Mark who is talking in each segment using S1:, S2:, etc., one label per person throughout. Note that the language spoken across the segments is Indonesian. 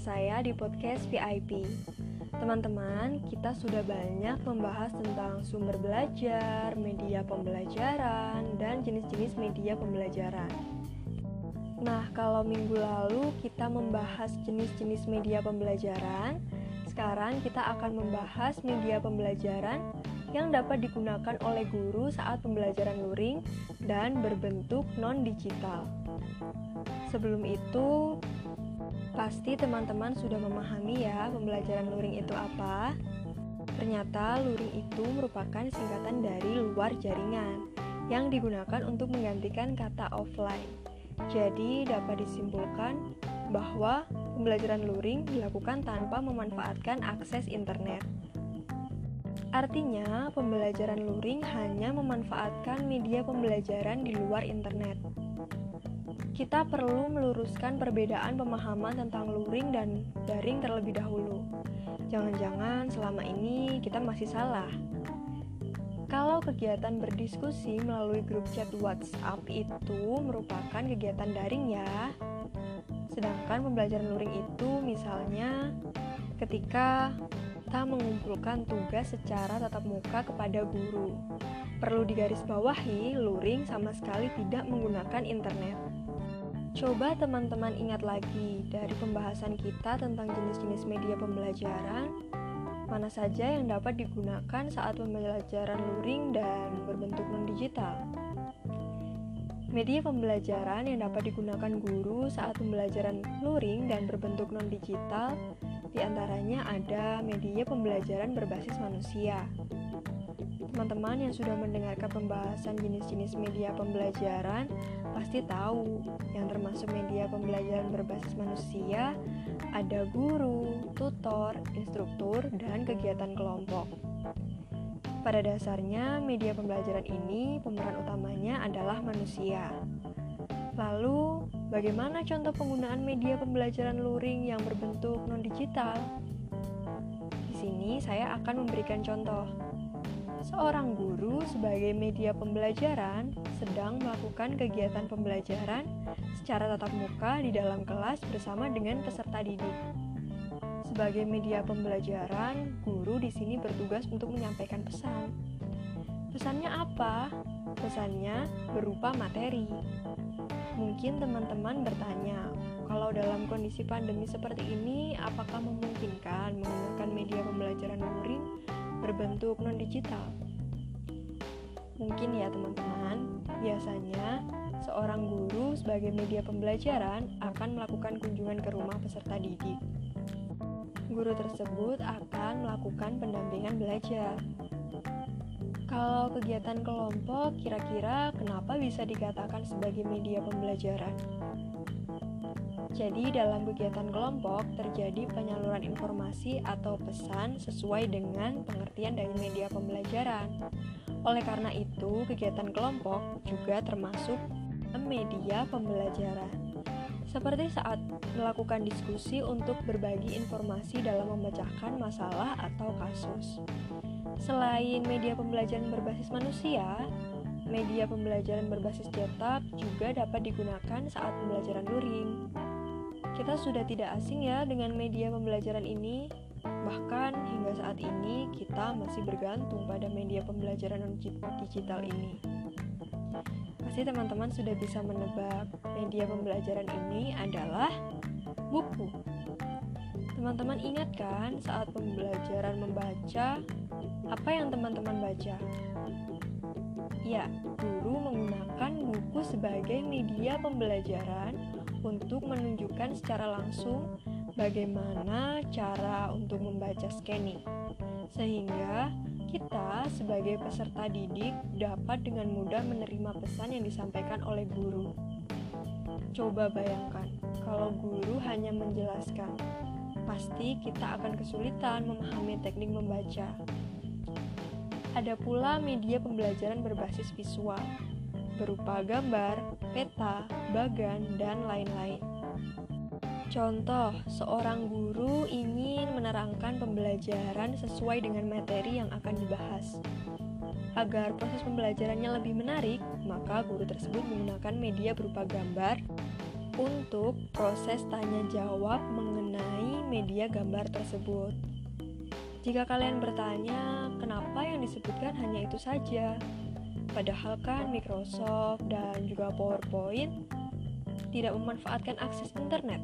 S1: saya di podcast VIP. Teman-teman, kita sudah banyak membahas tentang sumber belajar, media pembelajaran, dan jenis-jenis media pembelajaran. Nah, kalau minggu lalu kita membahas jenis-jenis media pembelajaran, sekarang kita akan membahas media pembelajaran yang dapat digunakan oleh guru saat pembelajaran luring dan berbentuk non-digital. Sebelum itu, pasti teman-teman sudah memahami ya pembelajaran luring itu apa. Ternyata luring itu merupakan singkatan dari luar jaringan yang digunakan untuk menggantikan kata offline. Jadi dapat disimpulkan bahwa pembelajaran luring dilakukan tanpa memanfaatkan akses internet. Artinya, pembelajaran luring hanya memanfaatkan media pembelajaran di luar internet. Kita perlu meluruskan perbedaan pemahaman tentang luring dan daring terlebih dahulu. Jangan-jangan selama ini kita masih salah. Kalau kegiatan berdiskusi melalui grup chat WhatsApp itu merupakan kegiatan daring ya. Sedangkan pembelajaran luring itu misalnya ketika kita mengumpulkan tugas secara tatap muka kepada guru. Perlu digarisbawahi, luring sama sekali tidak menggunakan internet. Coba teman-teman ingat lagi dari pembahasan kita tentang jenis-jenis media pembelajaran, mana saja yang dapat digunakan saat pembelajaran luring dan berbentuk non-digital. Media pembelajaran yang dapat digunakan guru saat pembelajaran luring dan berbentuk non-digital di antaranya ada media pembelajaran berbasis manusia. Teman-teman yang sudah mendengarkan pembahasan jenis-jenis media pembelajaran pasti tahu yang termasuk media pembelajaran berbasis manusia ada guru, tutor, instruktur, dan kegiatan kelompok. Pada dasarnya, media pembelajaran ini pemeran utamanya adalah manusia. Lalu, bagaimana contoh penggunaan media pembelajaran luring yang berbentuk non-digital? Di sini saya akan memberikan contoh. Seorang guru sebagai media pembelajaran sedang melakukan kegiatan pembelajaran secara tatap muka di dalam kelas bersama dengan peserta didik. Sebagai media pembelajaran, guru di sini bertugas untuk menyampaikan pesan. Pesannya apa? Pesannya berupa materi. Mungkin teman-teman bertanya, kalau dalam kondisi pandemi seperti ini, apakah memungkinkan menggunakan media pembelajaran luring berbentuk non-digital? Mungkin ya teman-teman, biasanya seorang guru sebagai media pembelajaran akan melakukan kunjungan ke rumah peserta didik. Guru tersebut akan melakukan pendampingan belajar, kalau kegiatan kelompok, kira-kira kenapa bisa dikatakan sebagai media pembelajaran? Jadi, dalam kegiatan kelompok terjadi penyaluran informasi atau pesan sesuai dengan pengertian dari media pembelajaran. Oleh karena itu, kegiatan kelompok juga termasuk media pembelajaran. Seperti saat melakukan diskusi untuk berbagi informasi dalam memecahkan masalah atau kasus. Selain media pembelajaran berbasis manusia, media pembelajaran berbasis cetak juga dapat digunakan saat pembelajaran luring. Kita sudah tidak asing ya dengan media pembelajaran ini, bahkan hingga saat ini kita masih bergantung pada media pembelajaran digital ini. Pasti teman-teman sudah bisa menebak media pembelajaran ini adalah buku. Teman-teman ingat kan saat pembelajaran membaca apa yang teman-teman baca? Ya, guru menggunakan buku sebagai media pembelajaran untuk menunjukkan secara langsung bagaimana cara untuk membaca scanning. Sehingga kita sebagai peserta didik dapat dengan mudah menerima pesan yang disampaikan oleh guru. Coba bayangkan kalau guru hanya menjelaskan, pasti kita akan kesulitan memahami teknik membaca. Ada pula media pembelajaran berbasis visual, berupa gambar, peta, bagan, dan lain-lain. Contoh, seorang guru ingin menerangkan pembelajaran sesuai dengan materi yang akan dibahas. Agar proses pembelajarannya lebih menarik, maka guru tersebut menggunakan media berupa gambar untuk proses tanya jawab mengenai media gambar tersebut. Jika kalian bertanya, kenapa yang disebutkan hanya itu saja? Padahal kan Microsoft dan juga PowerPoint tidak memanfaatkan akses internet.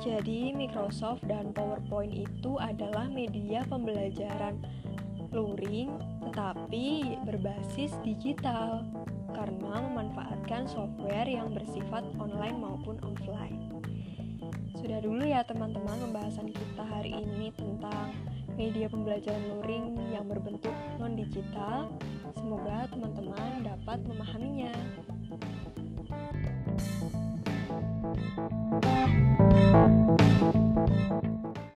S1: Jadi Microsoft dan PowerPoint itu adalah media pembelajaran luring tetapi berbasis digital karena memanfaatkan software yang bersifat online maupun offline. Sudah dulu ya teman-teman pembahasan kita hari ini tentang media pembelajaran luring yang berbentuk non-digital. Semoga teman-teman dapat memahaminya.